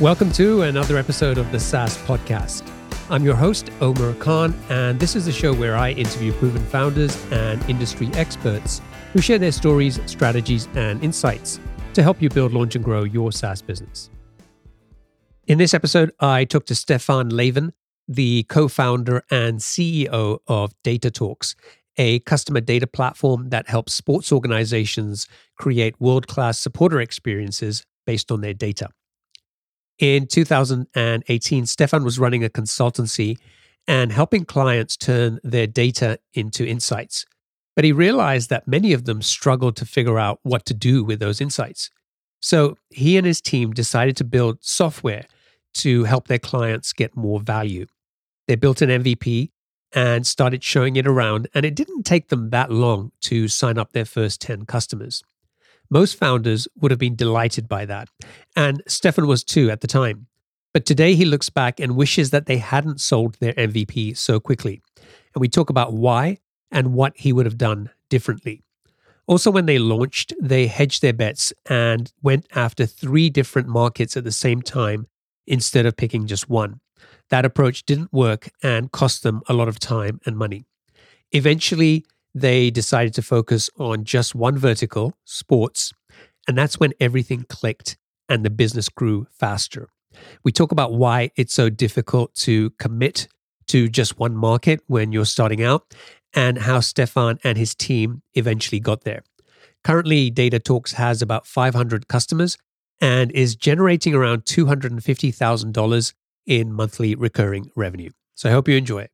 Welcome to another episode of the SaaS Podcast. I'm your host, Omer Khan, and this is a show where I interview proven founders and industry experts who share their stories, strategies, and insights to help you build, launch, and grow your SaaS business. In this episode, I talked to Stefan Lavén, the co founder and CEO of DataTalks, a customer data platform that helps sports organizations create world class supporter experiences based on their data. In 2018, Stefan was running a consultancy and helping clients turn their data into insights. But he realized that many of them struggled to figure out what to do with those insights. So he and his team decided to build software to help their clients get more value. They built an MVP and started showing it around, and it didn't take them that long to sign up their first 10 customers. Most founders would have been delighted by that, and Stefan was too at the time. But today he looks back and wishes that they hadn't sold their MVP so quickly. And we talk about why and what he would have done differently. Also, when they launched, they hedged their bets and went after three different markets at the same time instead of picking just one. That approach didn't work and cost them a lot of time and money. Eventually, they decided to focus on just one vertical, sports, and that's when everything clicked and the business grew faster. We talk about why it's so difficult to commit to just one market when you're starting out and how Stefan and his team eventually got there. Currently, Data Talks has about 500 customers and is generating around $250,000 in monthly recurring revenue. So I hope you enjoy it.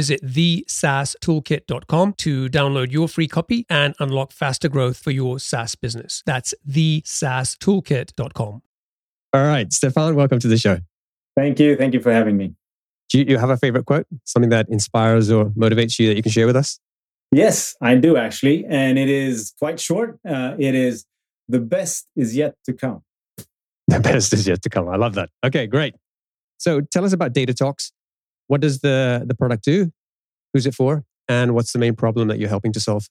thesaastoolkit.com to download your free copy and unlock faster growth for your SaaS business. That's thesaastoolkit.com. All right, Stefan, welcome to the show. Thank you. Thank you for having me. Do you have a favorite quote, something that inspires or motivates you that you can share with us? Yes, I do actually. And it is quite short. Uh, it is the best is yet to come. The best is yet to come. I love that. Okay, great. So tell us about Data Talks. What does the, the product do? Who's it for? and what's the main problem that you're helping to solve?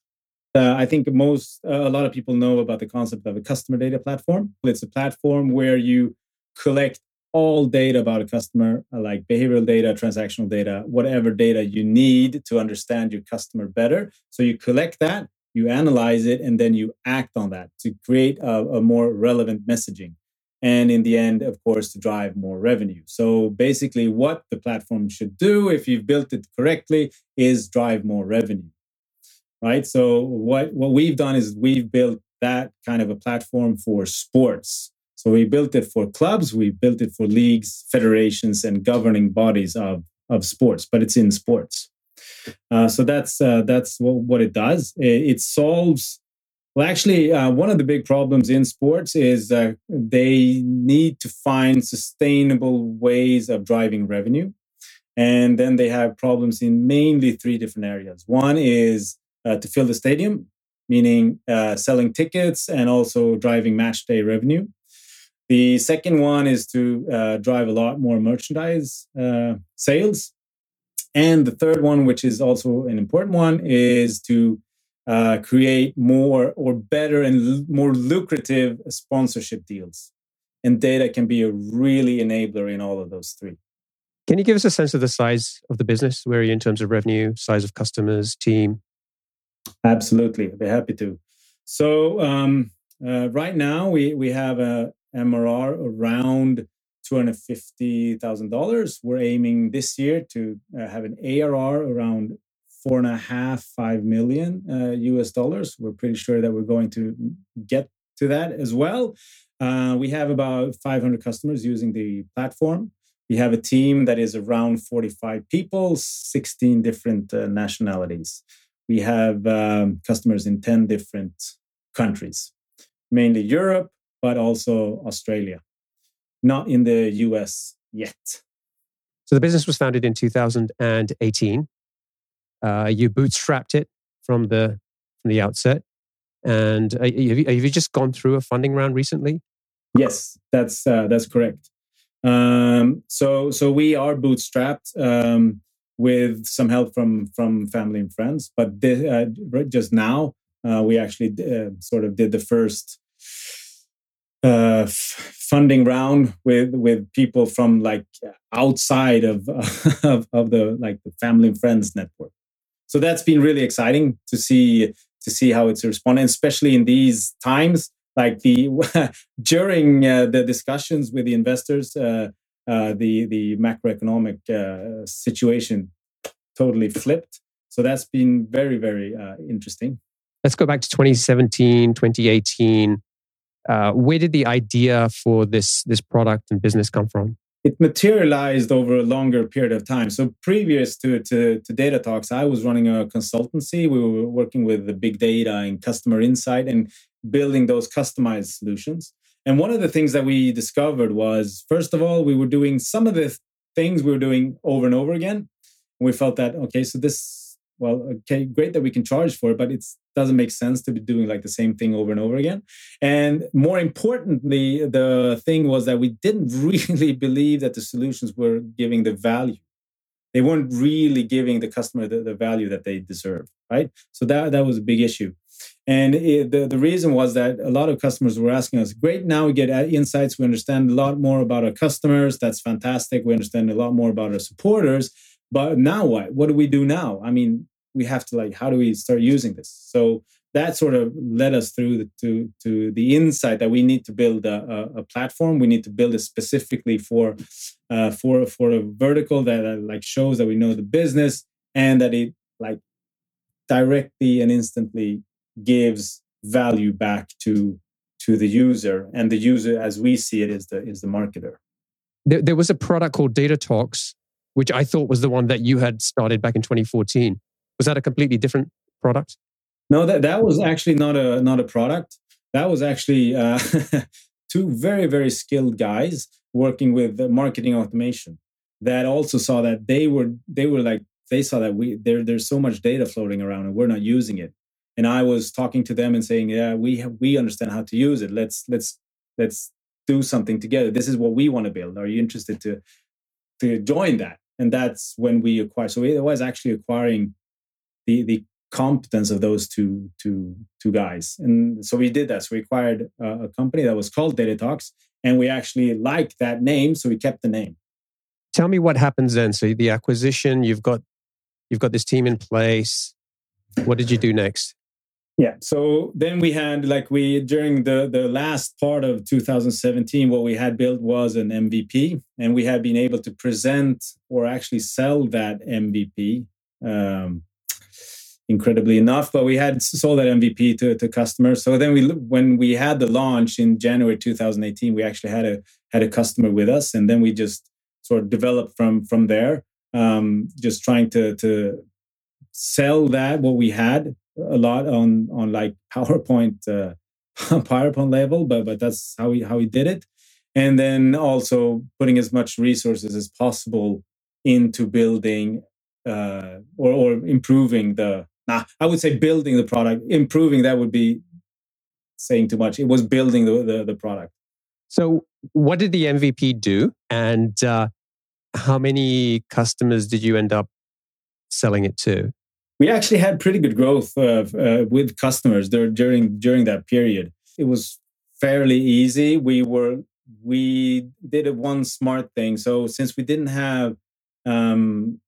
Uh, I think most, uh, a lot of people know about the concept of a customer data platform. It's a platform where you collect all data about a customer, uh, like behavioral data, transactional data, whatever data you need to understand your customer better. So you collect that, you analyze it, and then you act on that to create a, a more relevant messaging and in the end of course to drive more revenue so basically what the platform should do if you've built it correctly is drive more revenue right so what what we've done is we've built that kind of a platform for sports. So we built it for clubs, we built it for leagues, federations, and governing bodies of, of sports, but it's in sports. Uh, so that's uh, that's what, what, it does. It, it solves. Well, actually, uh, one of the big problems in sports is they need to find sustainable ways of driving revenue, and then they have problems in mainly three different areas. One is uh, to fill the stadium, meaning uh, selling tickets and also driving match day revenue. The second one is to uh, drive a lot more merchandise sales and the third one, which is also an important one, is to uh, create more or better and l- more lucrative sponsorship deals. And data can be a really enabler in all of those three. Can you give us a sense of the size of the business? Where are you in terms of revenue, size of customers, team? Absolutely, I'd be happy to. So um, uh, right now we we have a MRR around $250,000. We're aiming this year to uh, have an ARR around four and a half, five million uh, US dollars. We're pretty sure that we're going to get to that as well. Uh, we have about 500 customers using the platform. We have a team that is around 45 people, 16 different uh, nationalities. We have um, customers in 10 different countries, mainly Europe, but also Australia not in the US yet. So the business was founded in 2018. Uh, you bootstrapped it from the from the outset, and uh, have, you, just gone through a funding round recently? Yes, that's uh, that's correct. Um, so so we are bootstrapped um, with some help from from family and friends, but this, uh, just now uh, we actually uh, sort of did the first uh, f- funding round with with people from like outside of, of of the like the family and friends network. So that's been really exciting to see to see how it's responding, especially in these times. Like the during uh, the discussions with the investors, uh, uh, the the macroeconomic uh, situation totally flipped. So that's been very very uh, interesting. Let's go back to 2017, 2018 uh, where did the idea for this this product and business come from? It materialized over a longer period of time. So previous to, to, to Data Talks, I was running a consultancy. We were working with the big data and customer insight and building those customized solutions. And one of the things that we discovered was, first of all, we were doing some of the things we were doing over and over again. We felt that, okay, so this, well, okay, great that we can charge for it, but it doesn't make sense to be doing like the same thing over and over again. And more importantly, the thing was that we didn't really believe that the solutions were giving the value. They weren't really giving the customer the, the value that they deserve, right? So that, that was a big issue. And it, the, the reason was that a lot of customers were asking us, great, now we get insights. We understand a lot more about our customers. That's fantastic. We understand a lot more about our supporters. But now what? What do we do now? I mean, we have to like how do we start using this? So that sort of led us through the, to to the insight that we need to build a, a, a platform. We need to build it specifically for uh, for for a vertical that uh, like shows that we know the business and that it like directly and instantly gives value back to to the user. And the user as we see it is the is the marketer. There, there was a product called data talks which i thought was the one that you had started back in 2014 was that a completely different product? No, that, that was actually not a not a product. That was actually uh, two very very skilled guys working with marketing automation that also saw that they were they were like they saw that we there there's so much data floating around and we're not using it. And I was talking to them and saying, yeah, we have, we understand how to use it. Let's let's let's do something together. This is what we want to build. Are you interested to to join that? And that's when we acquired. So it was actually acquiring the the competence of those two two two guys. And so we did that. So we acquired a, a company that was called data talks and we actually liked that name so we kept the name. Tell me what happens then. So the acquisition you've got you've got this team in place. What did you do next? Yeah. So then we had like we during the the last part of 2017 what we had built was an mvp and we had been able to present or actually sell that mvp um, incredibly enough. But we had sold that MVP to, to customers. So then we, when we had the launch in January 2018, we actually had a had a customer with us, and then we just sort of developed from from there. Um, just trying to to sell that what we had a lot on on like PowerPoint uh, PowerPoint level, but but that's how we how we did it, and then also putting as much resources as possible into building uh, or or improving the. Nah, I would say building the product. Improving that would be saying too much. It was building the the, the product. So, what did the MVP do, and uh, how many customers did you end up selling it to? we actually had pretty good growth uh, uh, with customers there during during that period. It was fairly easy. We were we did one smart thing. So since we didn't have um,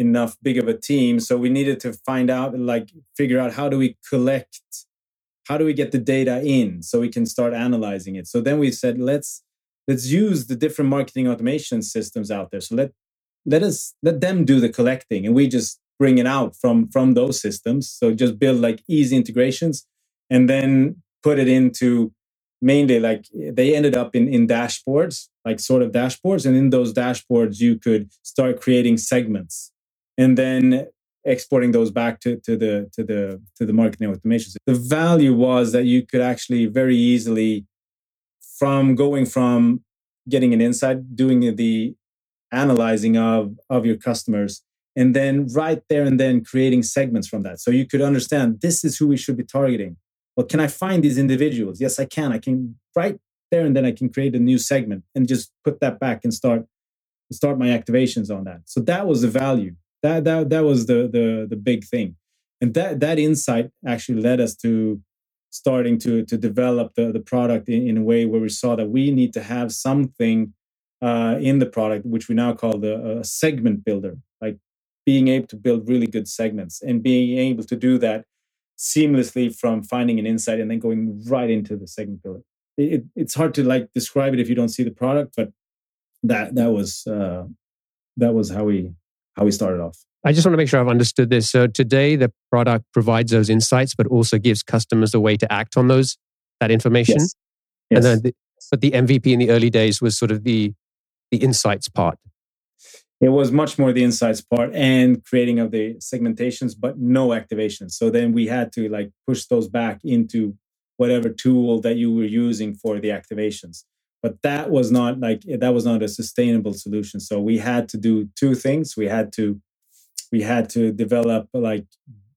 enough big of a team, so we needed to find out like figure out how do we collect, how do we get the data in so we can start analyzing it. So then we said let's let's use the different marketing automation systems out there. So let let us let them do the collecting, and we just bring it out from from those systems so just build like easy integrations and then put it into mainly like they ended up in in dashboards like sort of dashboards and in those dashboards you could start creating segments and then exporting those back to, to the to the to the marketing automation the value was that you could actually very easily from going from getting an insight doing the analyzing of of your customers and then right there and then creating segments from that. So you could understand this is who we should be targeting. Well, can I find these individuals? Yes, I can. I can right there and then I can create a new segment and just put that back and start start my activations on that. So that was the value. That that that was the the the big thing. And that that insight actually led us to starting to to develop the, the product in, in a way where we saw that we need to have something uh, in the product, which we now call the segment builder. Like being able to build really good segments and being able to do that seamlessly from finding an insight and then going right into the segment builder. It, it's hard to like describe it if you don't see the product, but that that was uh, that was how we how we started off. I just want to make sure I've understood this. So today, the product provides those insights, but also gives customers a way to act on those that information. Yes. Yes. And then, the, but the MVP in the early days was sort of the the insights part it was much more the insights part and creating of the segmentations but no activations so then we had to like push those back into whatever tool that you were using for the activations but that was not like that was not a sustainable solution. So we had to do two things. We had to we had to develop like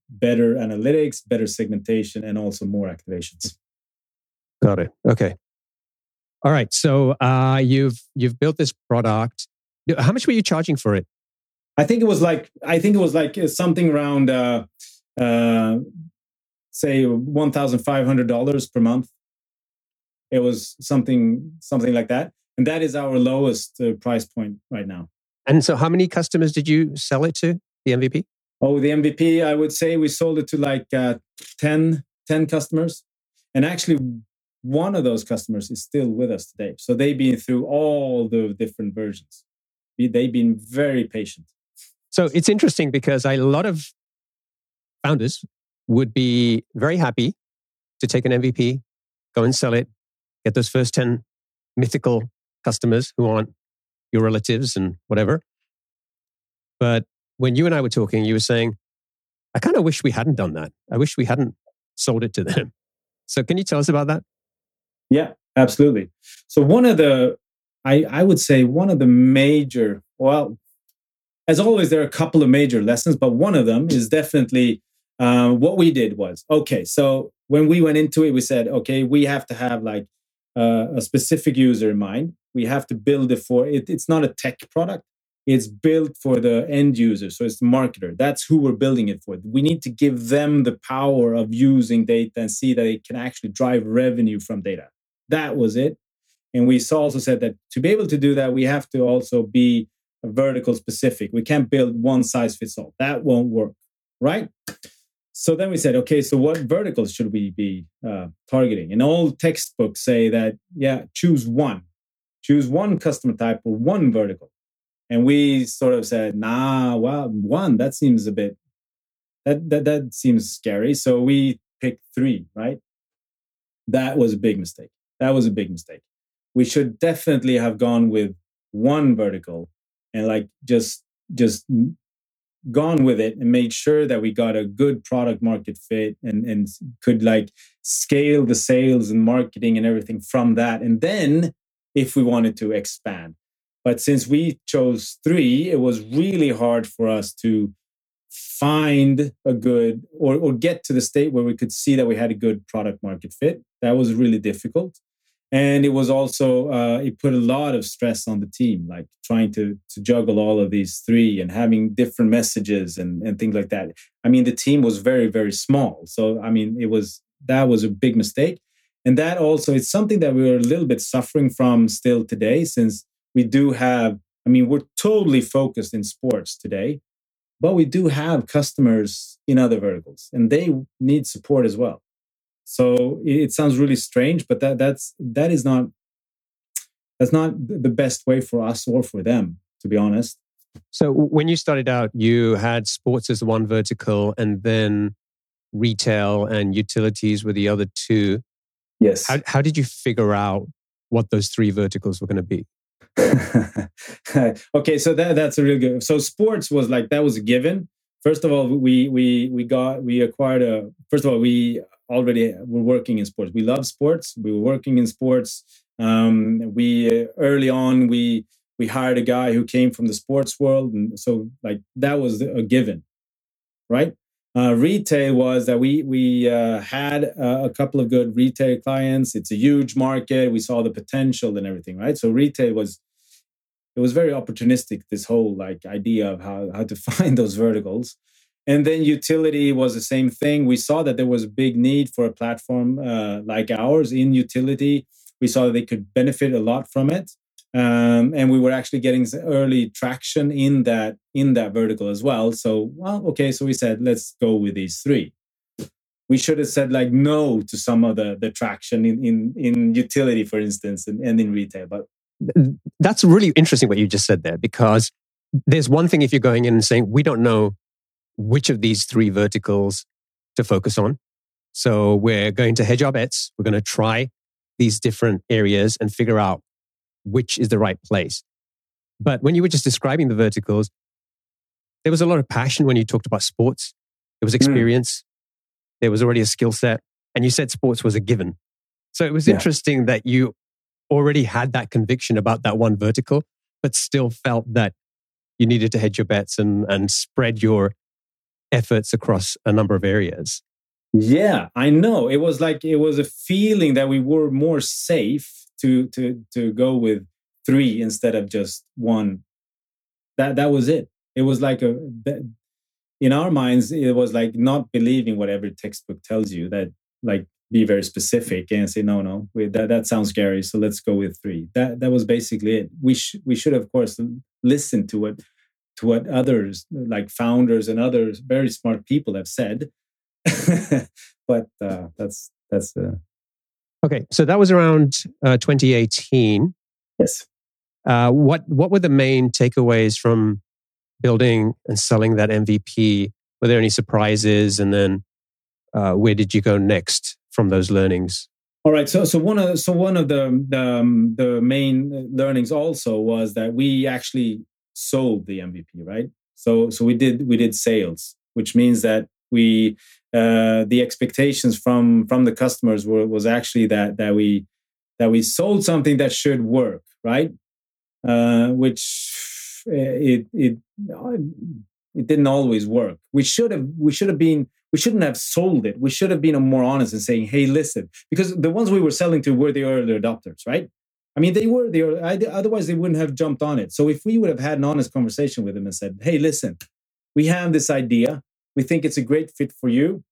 better analytics better segmentation and also more activations. Got it. Okay. All right. So uh, you've you've built this product. How much were you charging for it? I think it was like I think it was like uh, something around uh, uh, say one thousand five hundred dollars per month. It was something something like that, and that is our lowest uh, price point right now. And so, how many customers did you sell it to? The MVP? Oh, the MVP. I would say we sold it to like uh, 10, 10 customers, and actually, one of those customers is still with us today. So they've been through all the different versions they've been very patient. So it's interesting because a lot of founders would be very happy to take an MVP, go and sell it, get those first 10 mythical customers who aren't your relatives and whatever. But when you and I were talking, you were saying, I kind of wish we hadn't done that. I wish we hadn't sold it to them. So can you tell us about that? Yeah, absolutely. So one of the I, I would say one of the major, well, as always, there are a couple of major lessons, but one of them is definitely uh, what we did was okay. So when we went into it, we said, okay, we have to have like uh, a specific user in mind. We have to build it for it. It's not a tech product. It's built for the end user. So it's the marketer. That's who we're building it for. We need to give them the power of using data and see that it can actually drive revenue from data. That was it. And we also said that to be able to do that, we have to also be vertical specific. We can't build one size fits all. That won't work, right? So then we said, okay, so what verticals should we be uh, targeting? And all textbooks say that, yeah, choose one, choose one customer type or one vertical. And we sort of said, nah, well, one, that seems a bit that that that seems scary. So we picked three, right? That was a big mistake. That was a big mistake. We should definitely have gone with one vertical and like just just gone with it and made sure that we got a good product market fit and and could like scale the sales and marketing and everything from that. And then if we wanted to expand. But since we chose 3 it was really hard for us to find a good or or get to the state where we could see that we had a good product market fit. That was really difficult and it was also uh, it put a lot of stress on the team like trying to to juggle all of these three and having different messages and and things like that. I mean the team was very very small. So i mean it was that was a big mistake. And that also it's something that we're a little bit suffering from still today since we do have i mean we're totally focused in sports today but we do have customers in other verticals and they need support as well so it sounds really strange, but that that's that is not that's not the best way for us or for them, to be honest. So when you started out, you had sports as one vertical, and then retail and utilities were the other two. Yes. How how did you figure out what those three verticals were going to be? okay, so that that's a real good. So sports was like that was a given. First of all, we we we got we acquired a. First of all, we already were working in sports. We love sports. We were working in sports. Um, we early on we we hired a guy who came from the sports world, and so like that was a given, right? Uh, retail was that we we uh, had a, a, couple of good retail clients. It's a huge market. We saw the potential and everything, right? So retail was it was very opportunistic. This whole like idea of how how to find those verticals. And then utility was the same thing. We saw that there was a big need for a platform uh, like ours in utility. We saw that they could benefit a lot from it. Um, and we were actually getting early traction in that in that vertical as well. So, well, okay, so we said let's go with these three. We should have said like no to some of the the traction in in, in utility, for instance, and, and in retail. But that's really interesting what you just said there because there's one thing if you're going in and saying we don't know which of these three verticals to focus on. So we're going to hedge our bets. We're going to try these different areas and figure out which is the right place. But when you were just describing the verticals, there was a lot of passion when you talked about sports. There was hmm. experience. Mm. There was already a skill set. And you said sports was a given. So it was yeah. interesting that you already had that conviction about that one vertical, but still felt that you needed to hedge your bets and, and spread your efforts across a number of areas. Yeah, I know. It was like it was a feeling that we were more safe to to to go with three instead of just one. That that was it. It was like a in our minds it was like not believing what every textbook tells you that like be very specific and say no no that that sounds scary so let's go with three that that was basically it we sh- we should of course listen to what to what others like founders and others very smart people have said. But uh, that's that's uh... okay so that was around uh, 2018 yes. Uh, what what were the main takeaways from building and selling that mvp were there any surprises? And then uh, where did you go next from those learnings? All right. So, so one of so one of the the, um, the main learnings also was that we actually sold the MVP, right? So so we did we did sales, which means that we uh, the expectations from from the customers were was actually that that we that we sold something that should work, right? Uh, which uh, it it it didn't always work. We should have we should have been we shouldn't have sold it. We should have been more honest and saying, "Hey, listen," because the ones we were selling to were the early adopters, right? I mean, they were there. Otherwise, they wouldn't have jumped on it. So if we would have had an honest conversation with them and said, "Hey, listen, we have this idea. We think it's a great fit for you.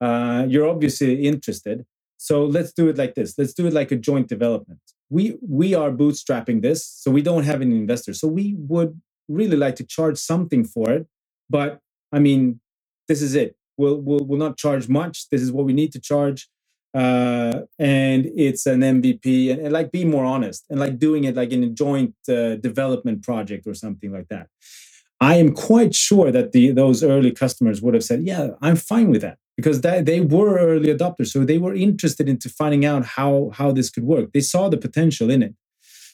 Uh, you're obviously interested. So let's do it like this. Let's do it like a joint development. We we are bootstrapping this, so we don't have any investors. So we would really like to charge something for it. But I mean, this is it. We'll we'll, we'll not charge much. This is what we need to charge uh, and it's an MVP and, and, like be more honest and like doing it like in a joint uh, development project or something like that. I am quite sure that the those early customers would have said, "Yeah, I'm fine with that," because that, they were early adopters, so they were interested into finding out how how this could work. They saw the potential in it,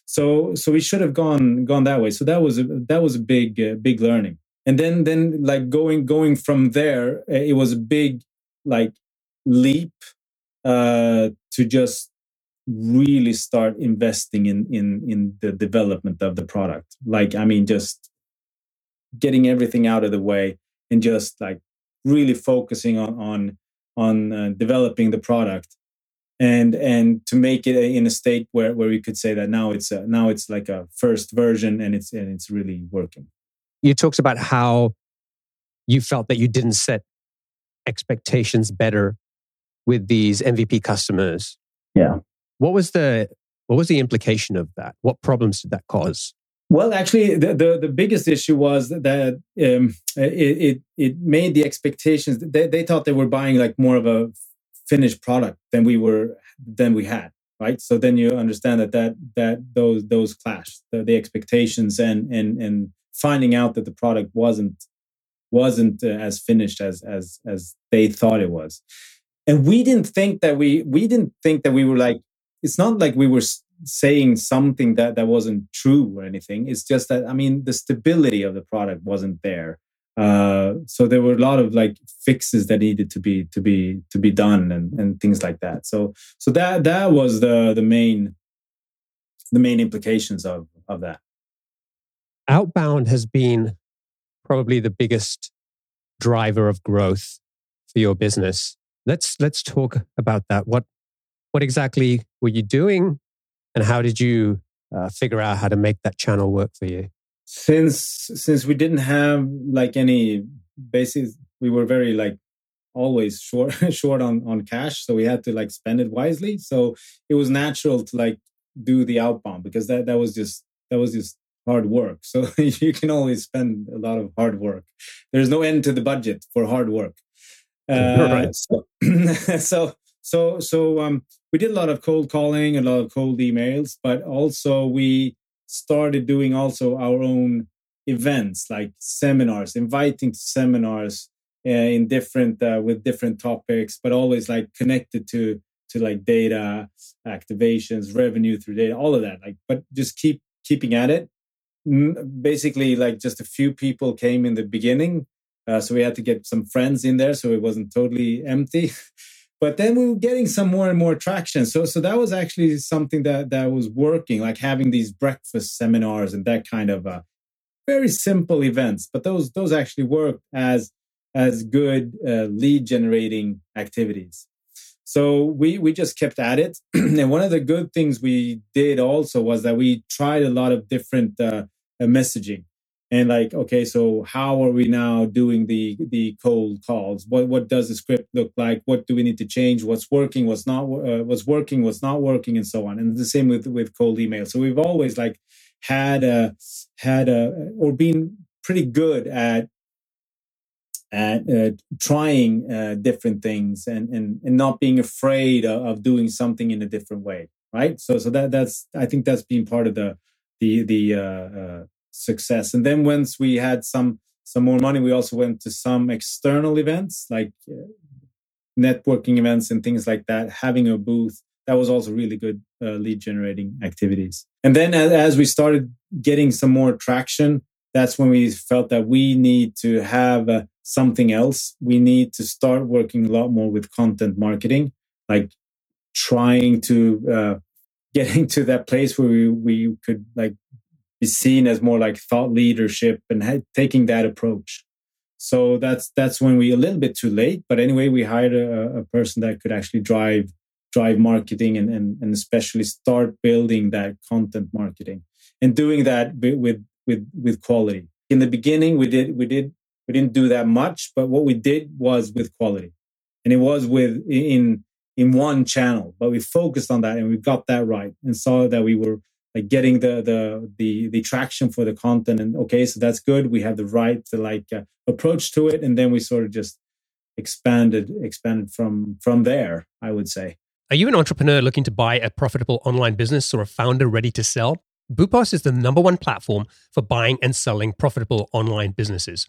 so so we should have gone gone that way. So that was a, that was a big uh, big learning, and then then like going going from there, it was a big like leap uh, to just really start investing in in in the development of the product. Like I mean, just getting everything out of the way and just like really focusing on on on uh, developing the product and and to make it in a state where where we could say that now it's a, now it's like a first version and it's and it's really working you talked about how you felt that you didn't set expectations better with these mvp customers yeah what was the what was the implication of that what problems did that cause well, actually, the, the, the, biggest issue was that um, it, it, it made the expectations. They, they thought they were buying like more of a finished product than we were than we had, right? So then you understand that that that those those clash the, the expectations and and and finding out that the product wasn't wasn't uh, as finished as as as they thought it was, and we didn't think that we we didn't think that we were like it's not like we were saying something that that wasn't true or anything. It's just that i mean the stability of the product wasn't there. Uh, so there were a lot of like fixes that needed to be to be to be done and and things like that. So so that that was the the main the main implications of of that. Outbound has been probably the biggest driver of growth for your business let's let's talk about that what what exactly were you doing and how did you uh, figure out how to make that channel work for you? Since since we didn't have like any basis, we were very like always short short on on cash, so we had to like spend it wisely. So it was natural to like do the outbound because that that was just that was just hard work. So you can always spend a lot of hard work. There's no end to the budget for hard work. Uh, right. So, so so so um, we did a lot of cold calling, a lot of cold emails, but also we started doing also our own events like seminars, inviting to seminars uh, in different uh, with different topics, but always like connected to to like data activations, revenue through data, all of that. Like, but just keep keeping at it. Basically, like just a few people came in the beginning, uh, so we had to get some friends in there, so it wasn't totally empty. but then we were getting some more and more traction. So so that was actually something that that was working like having these breakfast seminars and that kind of uh, very simple events. But those those actually work as as good uh, lead generating activities. So we we just kept at it. And one of the good things we did also was that we tried a lot of different uh, messaging and like okay so how are we now doing the the cold calls? What what does the script look like? What do we need to change? What's working? What's not uh, what's working? What's not working? And so on. And the same with with cold email. So we've always like had a had a or been pretty good at at uh, trying uh, different things and, and and not being afraid of, of doing something in a different way right? So so that that's i think that's been part of the the the uh, uh success. And then once we had some some more money, we also went to some external events like uh, networking events and things like that. Having a booth that was also really good uh, lead generating activities. And then as, as we started getting some more traction, that's when we felt that we need to have uh, something else. We need to start working a lot more with content marketing, like trying to uh, getting to that place where we, we could like is seen as more like thought leadership and ha- taking that approach. So that's that's when we a little bit too late. But anyway, we hired a, a person that could actually drive drive marketing and, and and especially start building that content marketing and doing that with with with quality. In the beginning, we did we did we didn't do that much, but what we did was with quality, and it was with in in one channel. But we focused on that and we got that right and saw that we were like getting the the the the traction for the content and okay so that's good. We have the right to like uh, approach to it. And then we sort of just expanded expanded from from there i would say. Are you an entrepreneur looking to buy a profitable online business or a founder ready to sell? Boopos is the number one platform for buying and selling profitable online businesses.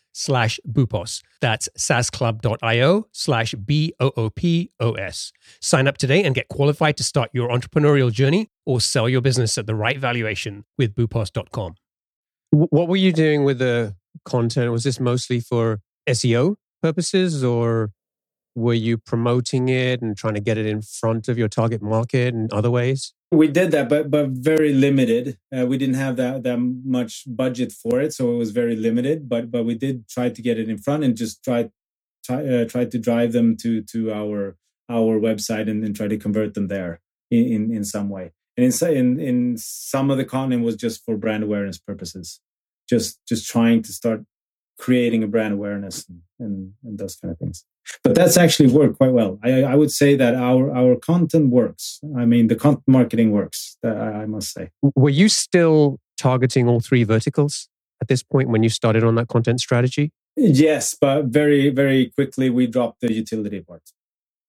slash Boopos. That's saasclub.io slash B-O-O-P-O-S. Sign up today and get qualified to start your entrepreneurial journey or sell your business at the right valuation with boopos.com. What were you doing with the content? Was this mostly for SEO purposes or were you promoting it and trying to get it in front of your target market in other ways? We did that, but but very limited. Uh, we didn't have that that much budget for it, so it was very limited. But but we did try to get it in front and just try try uh, try to drive them to to our our website and, try to convert them there in, in, in some way. And in, in in some of the content was just for brand awareness purposes, just just trying to start creating a brand awareness and, and, and those kind of things but that's actually worked quite well. I, I, would say that our our content works. I mean, the content marketing works. I must say. Were you still targeting all three verticals at this point when you started on that content strategy? Yes, but very very quickly we dropped the utility part.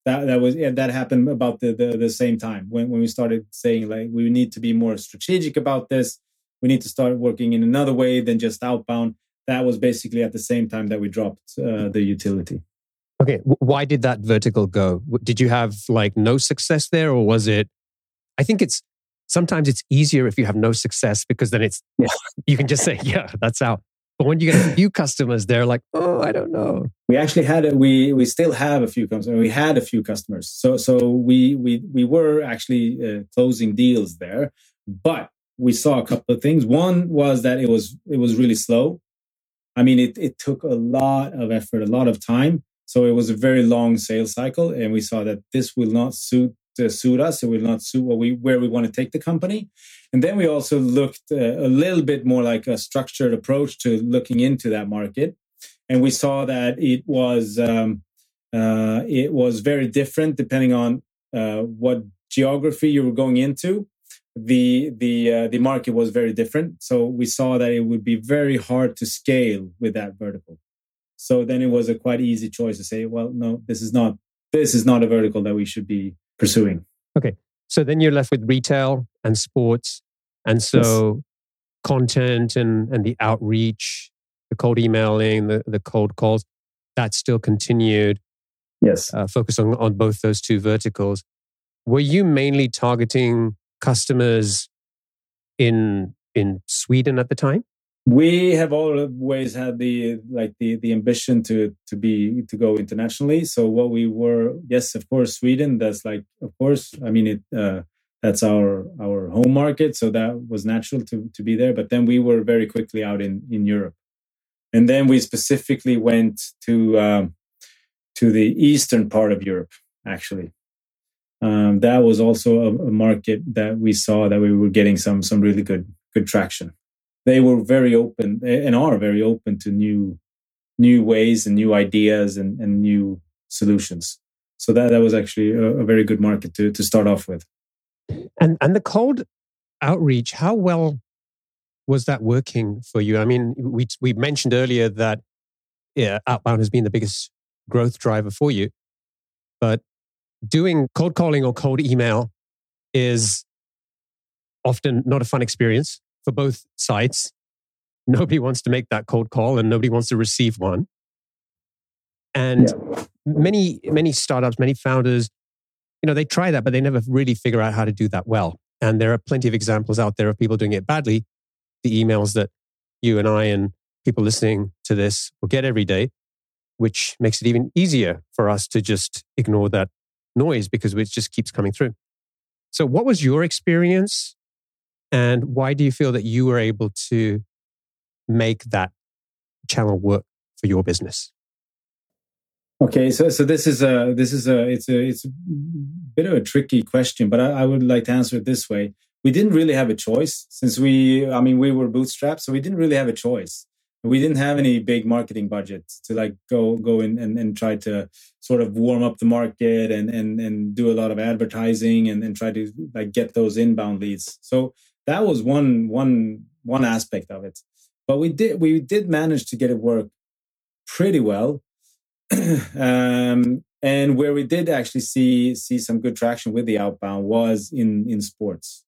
That that was yeah, that happened about the, the the same time when when we started saying like we need to be more strategic about this. We need to start working in another way than just outbound. That was basically at the same time that we dropped uh, the utility. Okay, why did that vertical go? Did you have like no success there, or was it? I think it's sometimes it's easier if you have no success because then it's yeah. you can just say yeah that's out. But when you get a few customers, they're like, oh, I don't know. We actually had it. We we still have a few customers. We had a few customers. So so we we we were actually uh, closing deals there, but we saw a couple of things. One was that it was it was really slow. I mean, it it took a lot of effort, a lot of time so it was a very long sales cycle, and we saw that this will not suit uh, suit us. It will not suit what we where we want to take the company. And then we also looked uh, a little bit more like a structured approach to looking into that market, and we saw that it was um, uh, it was very different depending on uh, what geography you were going into. The the uh, the market was very different, so we saw that it would be very hard to scale with that vertical. So then it was a quite easy choice to say, well, no, this is not this is not a vertical that we should be pursuing. Okay. So then you're left with retail and sports. And so yes. content and, and the outreach, the cold emailing, the, the cold calls, that still continued. Yes. Uh, focus on, on both those two verticals. Were you mainly targeting customers in in Sweden at the time? we have always had the like the the ambition to to be to go internationally. So what we were yes of course sweden that's like of course i mean it uh, that's our our home market so that was natural to to be there. But then we were very quickly out in in europe. And then we specifically went to um, to the eastern part of europe actually um, that was also a, a market that we saw that we were getting some some really good good traction they were very open and are very open to new new ways and new ideas and, and new solutions. So that that was actually a, a, very good market to to start off with. And and the cold outreach, how well was that working for you? I mean, we we mentioned earlier that yeah, outbound has been the biggest growth driver for you, but doing cold calling or cold email is often not a fun experience for both sides. Nobody wants to make that cold call and nobody wants to receive one. And yeah. many, many startups, many founders, you know, they try that, but they never really figure out how to do that well. And there are plenty of examples out there of people doing it badly. The emails that you and I and people listening to this will get every day, which makes it even easier for us to just ignore that noise because it just keeps coming through. So, what was your experience and why do you feel that you were able to make that channel work for your business? Okay, so so this is a this is a it's a it's a bit of a tricky question, but I, I would like to answer it this way. We didn't really have a choice since we I mean we were bootstrapped, so we didn't really have a choice. We didn't have any big marketing budgets to like go go in and, and try to sort of warm up the market and and and do a lot of advertising and, and try to like get those inbound leads. So that was one one one aspect of it. But we did we did manage to get it work pretty well. Um, and where we did actually see see some good traction with the outbound was in in sports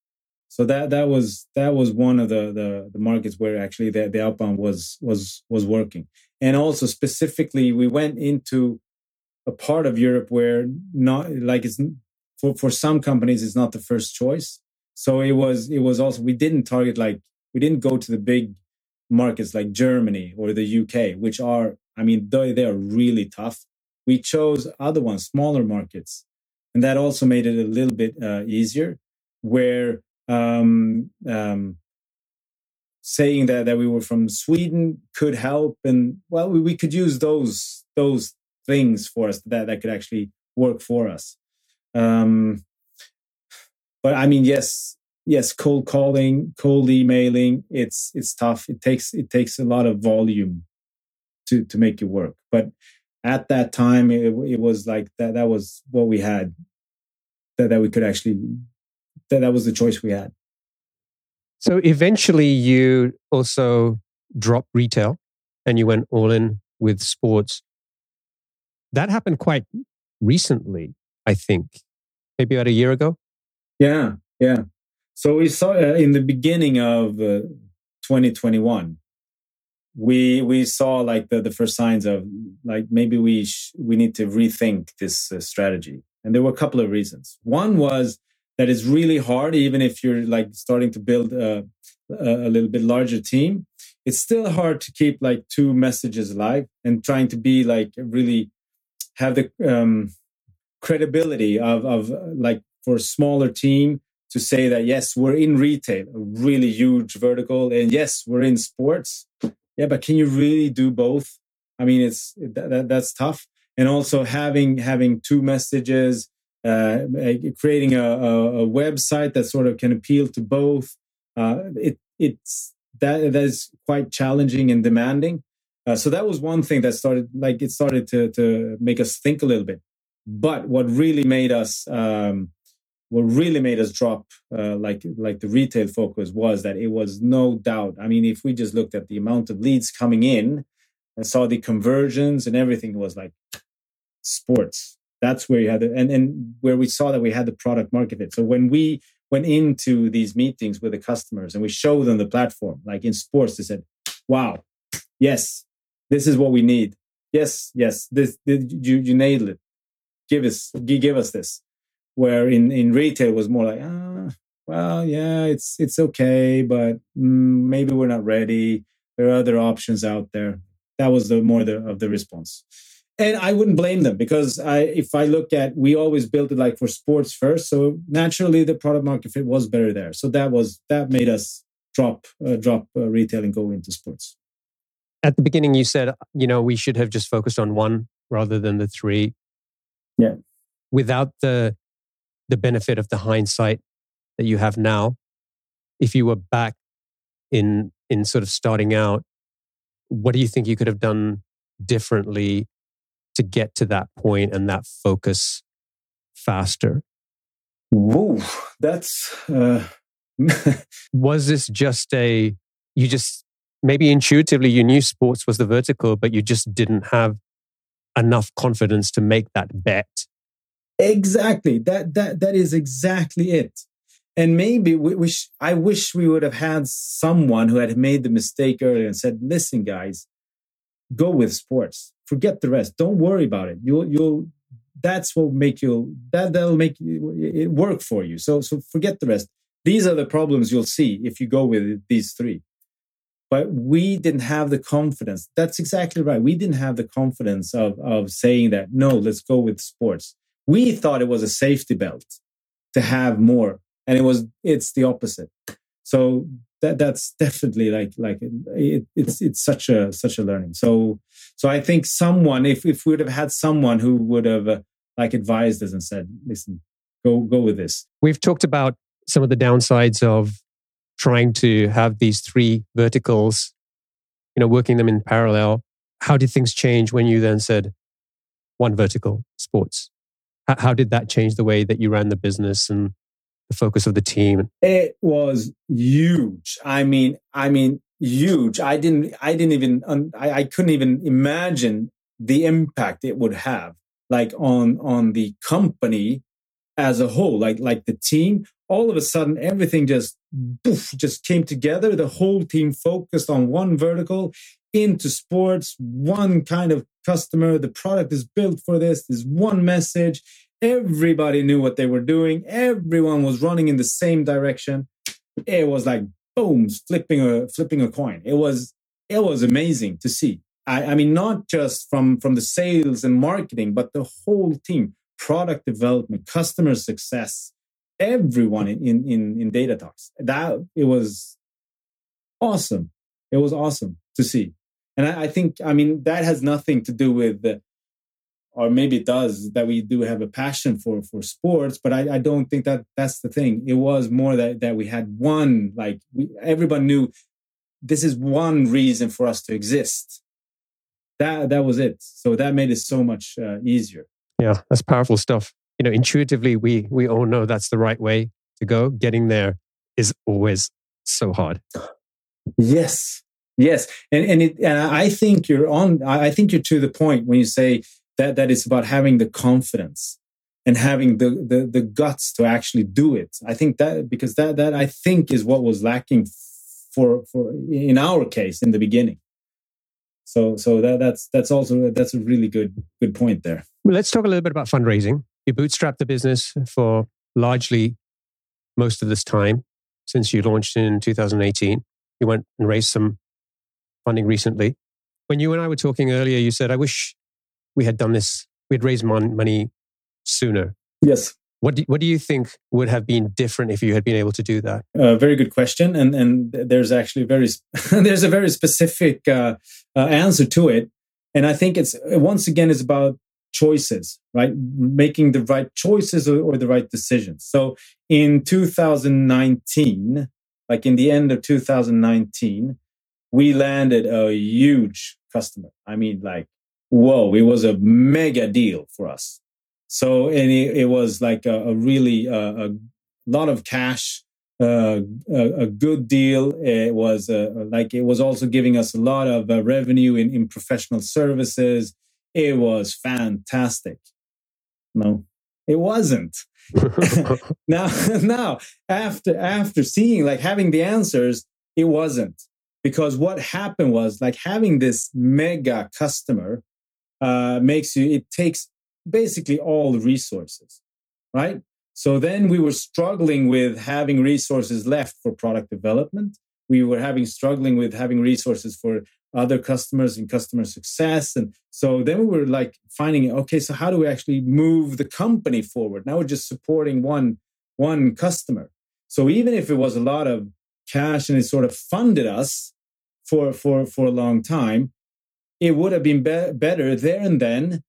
so that that was that was one of the the, the markets where actually the, the outbound was was was working. And also specifically we went into a part of europe where not like it's for for some companies it's not the first choice. So it was it was also we didn't target like we didn't go to the big markets like germany or the uk which are i mean they, they are really tough. We chose other ones smaller markets. And that also made it a little bit uh, easier where um, um, saying that that we were from Sweden could help, and well, we, we could use those those things for us that that could actually work for us. Um, but I mean, yes, yes, cold calling, cold emailing, it's it's tough. It takes it takes a lot of volume to to make it work. But at that time, it, it was like that. That was what we had that that we could actually that, that was the choice we had. So eventually you also dropped retail and you went all in with sports. That happened quite recently, I think, maybe about a year ago. Yeah, yeah. So we saw uh, in the beginning of uh, 2021, we we saw like the, the first signs of like maybe we sh- we need to rethink this uh, strategy, and there were a couple of reasons. One was that is really hard even if you're like starting to build a, a little bit larger team it's still hard to keep like two messages alive and trying to be like really have the um, credibility of of like for a smaller team to say that yes we're in retail a really huge vertical and yes we're in sports. Yeah but can you really do both? I mean it's that, that's tough. And also having having two messages uh, creating a, a, website that sort of can appeal to both. Uh, it, it's that that is quite challenging and demanding. Uh, so that was one thing that started like it started to to make us think a little bit. But what really made us um, what really made us drop uh, like like the retail focus was that it was no doubt. I mean, if we just looked at the amount of leads coming in and saw the conversions and everything, it was like sports that's where you had the, and, and where we saw that we had the product market fit. So when we went into these meetings with the customers and we showed them the platform, like in sports, they said, wow, yes, this is what we need. Yes, yes, this, this you, you nailed it. Give us, give us this. Where in, in retail was more like, ah, well, yeah, it's, it's okay, but mm, maybe we're not ready. There are other options out there. That was the more the, of the response and I wouldn't blame them because I, if I look at, we always built it like for sports first, so naturally the product market fit was better there. So that was that made us drop uh, drop uh, retail and go into sports. At the beginning, you said you know we should have just focused on one rather than the three. Yeah. Without the the benefit of the hindsight that you have now, if you were back in in sort of starting out, what do you think you could have done differently to get to that point and that focus faster? Whoa, that's. Uh... was this just a, you just, maybe intuitively you knew sports was the vertical, but you just didn't have enough confidence to make that bet? Exactly. That, that, that is exactly it. And maybe we wish, I wish we would have had someone who had made the mistake earlier and said, listen, guys, go with sports. Forget the rest. Don't worry about it. You'll you'll that's what make you that that'll make it work for you. So so forget the rest. These are the problems you'll see if you go with these three. But we didn't have the confidence. That's exactly right. We didn't have the confidence of of saying that no let's go with sports. We thought it was a safety belt to have more and it was it's the opposite. So that that's definitely like like it, it's it's such a such a learning so so i think someone if if we would have had someone who would have uh, like advised us and said listen go go with this we've talked about some of the downsides of trying to have these three verticals you know, working them in parallel. How did things change when you then said one vertical sports? How, how did that change the way that you ran the business and the focus of the team? It was huge. I mean, I mean, huge. I didn't, I didn't even, I, I couldn't even imagine the impact it would have like on on the company as a whole like like the team all of a sudden everything just poof, just came together the whole team focused on one vertical into sports one kind of customer the product is built for this there's one message everybody knew what they were doing everyone was running in the same direction it was like boom flipping a flipping a coin it was it was amazing to see I, I mean, not just from from the sales and marketing, but the whole team, product development, customer success, everyone in in in Data Talks. That it was awesome. It was awesome to see, and I, I think I mean that has nothing to do with. The, or maybe it does that we do have a passion for for sports but i, I don't think that that's the thing it was more that that we had one like we everyone knew this is one reason for us to exist that that was it. So that made it so much uh, easier. Yeah, that's powerful stuff. You know, intuitively, we we all know that's the right way to go. Getting there is always so hard. Yes, yes, and and it, and I think you're on. I think you're to the point when you say that that it's about having the confidence and having the, the the guts to actually do it. I think that because that that I think is what was lacking for for in our case in the beginning. So so that, that's that's also that's a really good good point there. Well, let's talk a little bit about fundraising. You bootstrapped the business for largely most of this time since you launched in 2018 you went and raised some funding recently. When you and i were talking earlier you said i wish we had done this we'd raised money sooner yes what do, what do you think would have been different if you had been able to do that? Uh, very good question, and and there's actually very there's a very specific uh, uh, answer to it, and I think it's once again it's about choices, right? Making the right choices or, or the right decisions. So in 2019, like in the end of 2019, we landed a huge customer. I mean, like whoa, it was a mega deal for us so and it, it was like a, a really uh, a lot of cash, uh, a, a, good deal. It was uh, like it was also giving us a lot of uh, revenue in, in professional services. It was fantastic. No, it wasn't. now, now after after seeing like having the answers, it wasn't because what happened was like having this mega customer uh, makes you it takes basically all the resources, right? So then we were struggling with having resources left for product development. We were having struggling with having resources for other customers and customer success. And so then we were like finding, okay, so how do we actually move the company forward? Now we're just supporting one, one customer. So even if it was a lot of cash and it sort of funded us for, for, for a long time, it would have been be- better there and then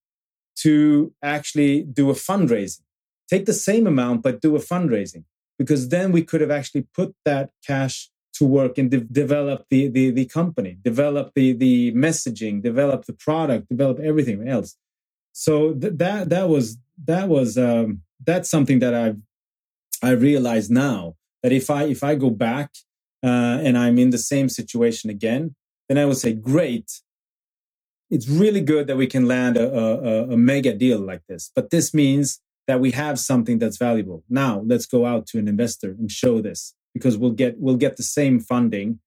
to actually do a fundraising. Take the same amount, but do a fundraising, because then we could have actually put that cash to work and de- develop the, the, the company, develop the, the messaging, develop the product, develop everything else. So th- that that was that was um, that's something that I've I realize now that if I if I go back uh, and I'm in the same situation again, then I would say, great, it's really good that we can land a, a, a, mega deal like this. But this means that we have something that's valuable. Now let's go out to an investor and show this because we'll get we'll get the same funding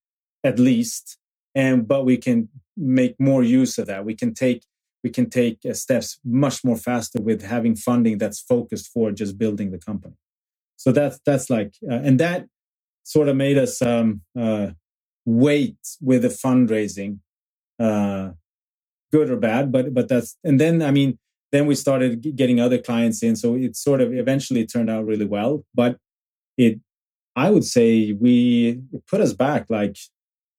at least, and but we can make more use of that. We can take we can take uh, steps much more faster with having funding that's focused for just building the company. So that's that's like uh, and that sort of made us um, uh, wait with the fundraising uh, good or bad, but but that's and then I mean then we started getting other clients in, so it sort of eventually turned out really well. But it, I would say, we put us back like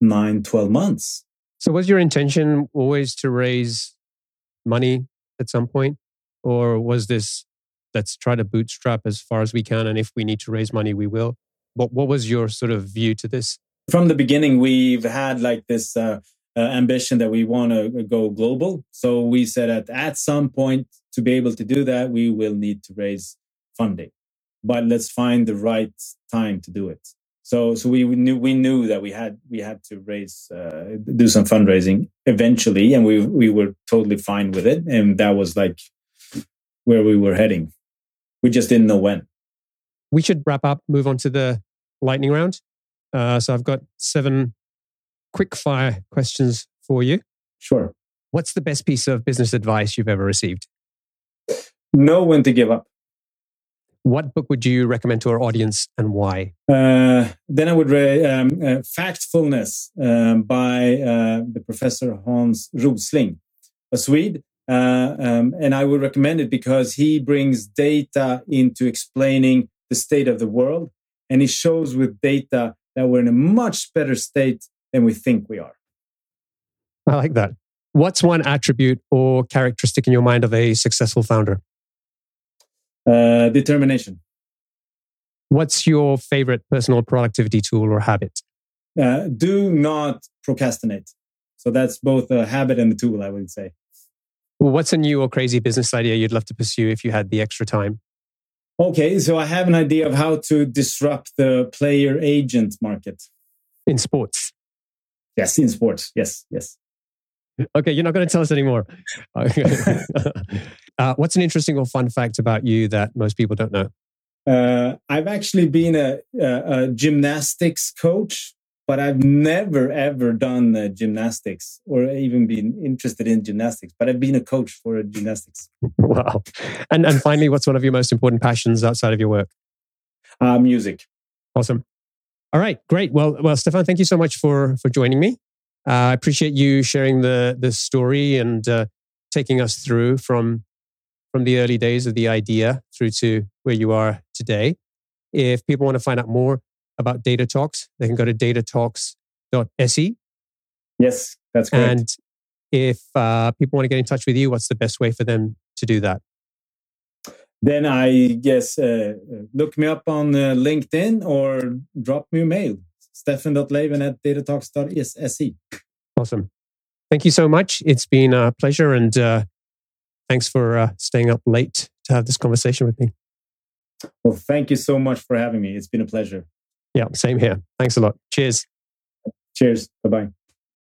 nine, 12 months. So was your intention always to raise money at some point, or was this let's try to bootstrap as far as we can, and if we need to raise money, we will? What what was your sort of view to this? From the beginning, we've had like this. Uh, uh, ambition that we want to go global. So we said that at some point to be able to do that, we will need to raise funding, but let's find the right time to do it. So, so we knew we knew that we had we had to raise uh, do some fundraising eventually, and we we were totally fine with it, and that was like where we were heading. We just didn't know when. We should wrap up, move on to the lightning round. Uh, so I've got seven quick fire questions for you. Sure. What's the best piece of business advice you've ever received? Know when to give up. What book would you recommend to our audience and why? Uh, then I would read um, uh, Factfulness um, by uh, the professor Hans Rosling, a Swede. Uh, um, and I would recommend it because he brings data into explaining the state of the world. And he shows with data that we're in a much better state than we think we are. I like that. What's one attribute or characteristic in your mind of a successful founder? Uh, determination. What's your favorite personal productivity tool or habit? Uh, do not procrastinate. So that's both a habit and a tool, I would say. Well, what's a new or crazy business idea you'd love to pursue if you had the extra time? Okay, so I have an idea of how to disrupt the player agent market in sports. Yes, in sports. Yes, yes. Okay, you're not going to tell us anymore. uh, what's an interesting or fun fact about you that most people don't know? Uh, I've actually been a, a, a, gymnastics coach, but I've never ever done uh, gymnastics or even been interested in gymnastics. But I've been a coach for gymnastics. Wow! And and finally, what's one of your most important passions outside of your work? Uh, music. Awesome. All right, great. Well, well, Stefan, thank you so much for for joining me. Uh, I appreciate you sharing the the story and uh, taking us through from from the early days of the idea through to where you are today. If people want to find out more about Data Talks, they can go to datatalks.se. Yes, that's correct. And if uh, people want to get in touch with you, what's the best way for them to do that? Then I guess uh, look me up on uh, LinkedIn or drop me a mail. Stefan.laven at datatalks.se. Awesome. Thank you so much. It's been a pleasure and uh, thanks for uh, staying up late to have this conversation with me. Well, thank you so much for having me. It's been a pleasure. Yeah, same here. Thanks a lot. Cheers. Cheers. Bye bye.